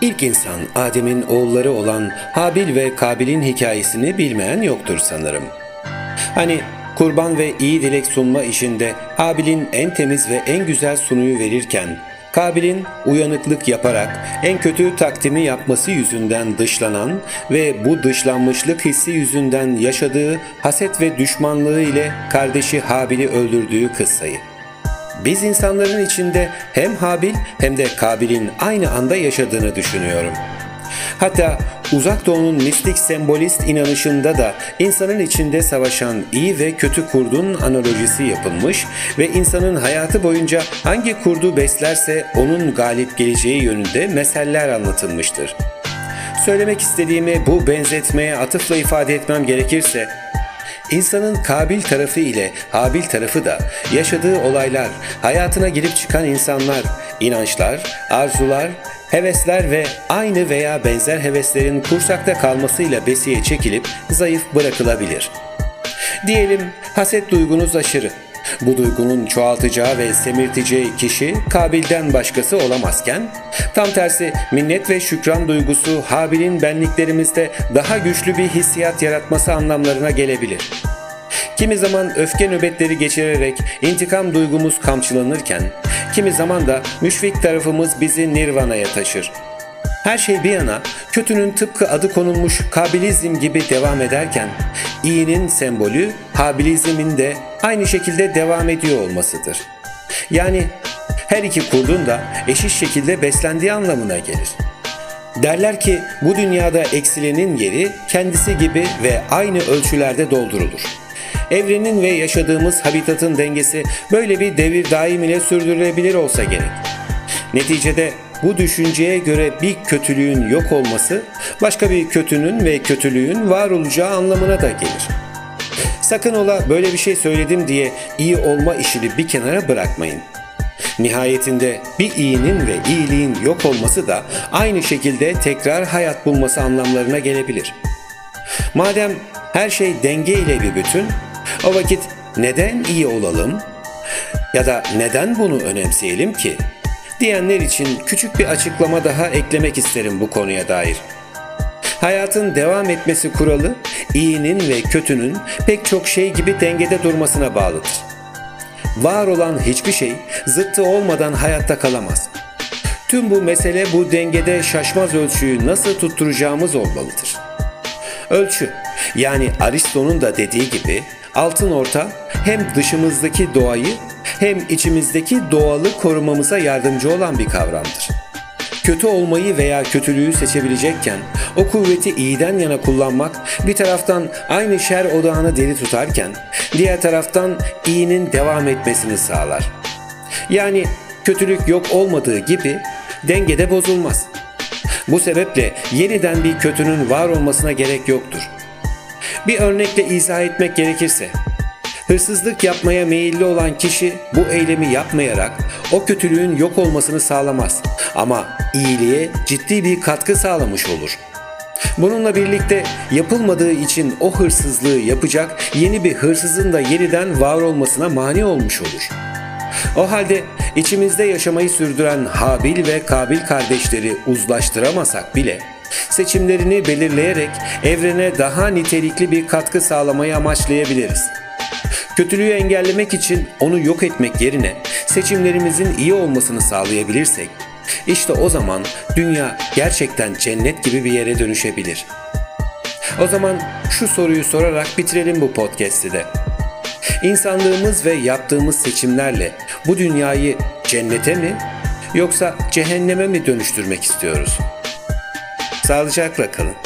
İlk insan Adem'in oğulları olan Habil ve Kabil'in hikayesini bilmeyen yoktur sanırım. Hani kurban ve iyi dilek sunma işinde Habil'in en temiz ve en güzel sunuyu verirken Kabil'in uyanıklık yaparak en kötü takdimi yapması yüzünden dışlanan ve bu dışlanmışlık hissi yüzünden yaşadığı haset ve düşmanlığı ile kardeşi Habil'i öldürdüğü kıssayı. Biz insanların içinde hem Habil hem de Kabil'in aynı anda yaşadığını düşünüyorum. Hatta Uzak Doğu'nun mistik sembolist inanışında da insanın içinde savaşan iyi ve kötü kurdun analojisi yapılmış ve insanın hayatı boyunca hangi kurdu beslerse onun galip geleceği yönünde meseller anlatılmıştır. Söylemek istediğimi bu benzetmeye atıfla ifade etmem gerekirse İnsanın Kabil tarafı ile Habil tarafı da yaşadığı olaylar, hayatına girip çıkan insanlar, inançlar, arzular, hevesler ve aynı veya benzer heveslerin kursakta kalmasıyla besiye çekilip zayıf bırakılabilir. Diyelim haset duygunuz aşırı. Bu duygunun çoğaltacağı ve semirteceği kişi Kabil'den başkası olamazken, tam tersi minnet ve şükran duygusu Habil'in benliklerimizde daha güçlü bir hissiyat yaratması anlamlarına gelebilir. Kimi zaman öfke nöbetleri geçirerek intikam duygumuz kamçılanırken, kimi zaman da müşfik tarafımız bizi nirvanaya taşır. Her şey bir yana kötünün tıpkı adı konulmuş kabilizm gibi devam ederken iyinin sembolü habilizmin de aynı şekilde devam ediyor olmasıdır. Yani her iki kurdun da eşit şekilde beslendiği anlamına gelir. Derler ki bu dünyada eksilenin yeri kendisi gibi ve aynı ölçülerde doldurulur. Evrenin ve yaşadığımız habitatın dengesi böyle bir devir daim ile sürdürülebilir olsa gerek. Neticede bu düşünceye göre bir kötülüğün yok olması başka bir kötünün ve kötülüğün var olacağı anlamına da gelir. Sakın ola böyle bir şey söyledim diye iyi olma işini bir kenara bırakmayın. Nihayetinde bir iyinin ve iyiliğin yok olması da aynı şekilde tekrar hayat bulması anlamlarına gelebilir. Madem her şey denge ile bir bütün, o vakit neden iyi olalım? Ya da neden bunu önemseyelim ki? Diyenler için küçük bir açıklama daha eklemek isterim bu konuya dair. Hayatın devam etmesi kuralı iyinin ve kötünün pek çok şey gibi dengede durmasına bağlıdır. Var olan hiçbir şey zıttı olmadan hayatta kalamaz. Tüm bu mesele bu dengede şaşmaz ölçüyü nasıl tutturacağımız olmalıdır. Ölçü yani Aristo'nun da dediği gibi altın orta hem dışımızdaki doğayı hem içimizdeki doğalı korumamıza yardımcı olan bir kavramdır. Kötü olmayı veya kötülüğü seçebilecekken o kuvveti iyiden yana kullanmak bir taraftan aynı şer odağını deli tutarken diğer taraftan iyinin devam etmesini sağlar. Yani kötülük yok olmadığı gibi dengede bozulmaz. Bu sebeple yeniden bir kötünün var olmasına gerek yoktur. Bir örnekle izah etmek gerekirse, hırsızlık yapmaya meyilli olan kişi bu eylemi yapmayarak o kötülüğün yok olmasını sağlamaz ama iyiliğe ciddi bir katkı sağlamış olur. Bununla birlikte yapılmadığı için o hırsızlığı yapacak yeni bir hırsızın da yeniden var olmasına mani olmuş olur. O halde içimizde yaşamayı sürdüren Habil ve Kabil kardeşleri uzlaştıramasak bile seçimlerini belirleyerek evrene daha nitelikli bir katkı sağlamayı amaçlayabiliriz. Kötülüğü engellemek için onu yok etmek yerine seçimlerimizin iyi olmasını sağlayabilirsek, işte o zaman dünya gerçekten cennet gibi bir yere dönüşebilir. O zaman şu soruyu sorarak bitirelim bu podcast'i de. İnsanlığımız ve yaptığımız seçimlerle bu dünyayı cennete mi yoksa cehenneme mi dönüştürmek istiyoruz? Sağlıcakla kalın.